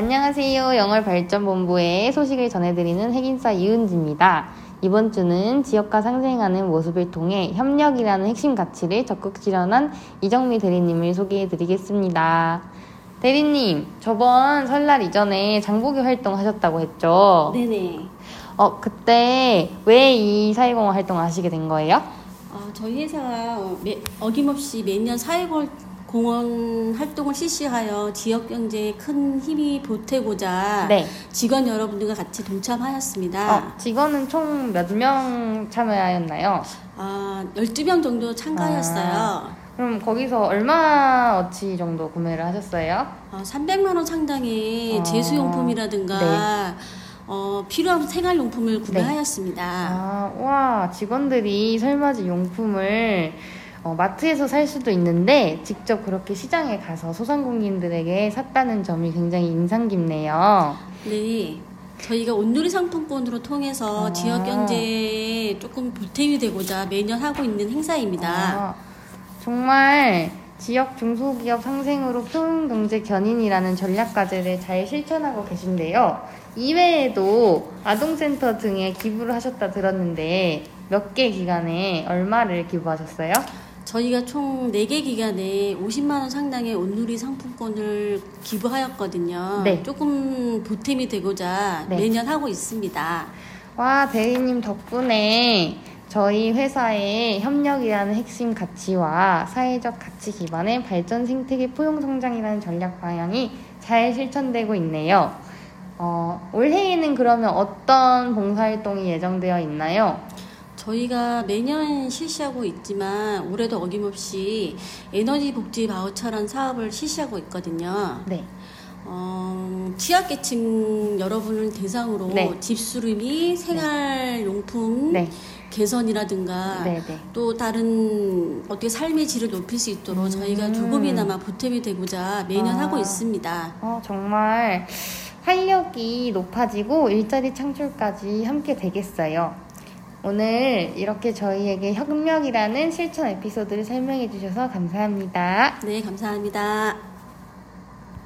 안녕하세요. 영월 발전 본부의 소식을 전해드리는 핵인싸 이은지입니다. 이번 주는 지역과 상생하는 모습을 통해 협력이라는 핵심 가치를 적극 실현한 이정미 대리님을 소개해드리겠습니다. 대리님, 저번 설날 이전에 장보기 활동 하셨다고 했죠? 네네. 어, 그때 왜 이 사회공헌 활동을 하시게 된 거예요? 어, 저희 회사가 어, 매- 어김없이 매년 사회공헌 활동을 실시하여 지역 경제에 큰 힘이 보태고자 네. 직원 여러분들과 같이 동참하였습니다. 어, 직원은 총 몇 명 참여하였나요? 아, 12명 정도 참가하였어요. 그럼 거기서 얼마어치 정도 구매를 하셨어요? 어, 300만 원 상당의 어, 제수용품이라든가 네. 어, 필요한 생활용품을 구매하였습니다. 아, 와, 직원들이 설맞이 용품을 어, 마트에서 살 수도 있는데 직접 그렇게 시장에 가서 소상공인들에게 샀다는 점이 굉장히 인상 깊네요. 네. 저희가 온누리 상품권으로 통해서 아. 지역 경제에 조금 보탬이 되고자 매년 하고 있는 행사입니다. 아, 정말 지역 중소기업 상생으로 표현경제 견인이라는 전략 과제를 잘 실천하고 계신데요. 이외에도 아동센터 등에 기부를 하셨다 들었는데 몇 개 기간에 얼마를 기부하셨어요? 저희가 총 4개 기간에 50만 원 상당의 온누리 상품권을 기부하였거든요. 네. 조금 보탬이 되고자 네. 매년 하고 있습니다. 와, 대리님 덕분에 저희 회사의 협력이라는 핵심 가치와 사회적 가치 기반의 발전 생태계 포용 성장이라는 전략 방향이 잘 실천되고 있네요. 어, 올해에는 그러면 어떤 봉사활동이 예정되어 있나요? 저희가 매년 실시하고 있지만 올해도 어김없이 에너지 복지 바우처라는 사업을 실시하고 있거든요. 네. 어, 취약계층 여러분을 대상으로 네. 집수리 생활용품 네. 개선이라든가 네, 네. 또 다른 어떻게 삶의 질을 높일 수 있도록 저희가 조금이나마 보탬이 되고자 매년 음. 아. 하고 있습니다. 어, 정말 활력이 높아지고 일자리 창출까지 함께 되겠어요. 오늘 이렇게 저희에게 협력이라는 실천 에피소드를 설명해 주셔서 감사합니다. 네, 감사합니다.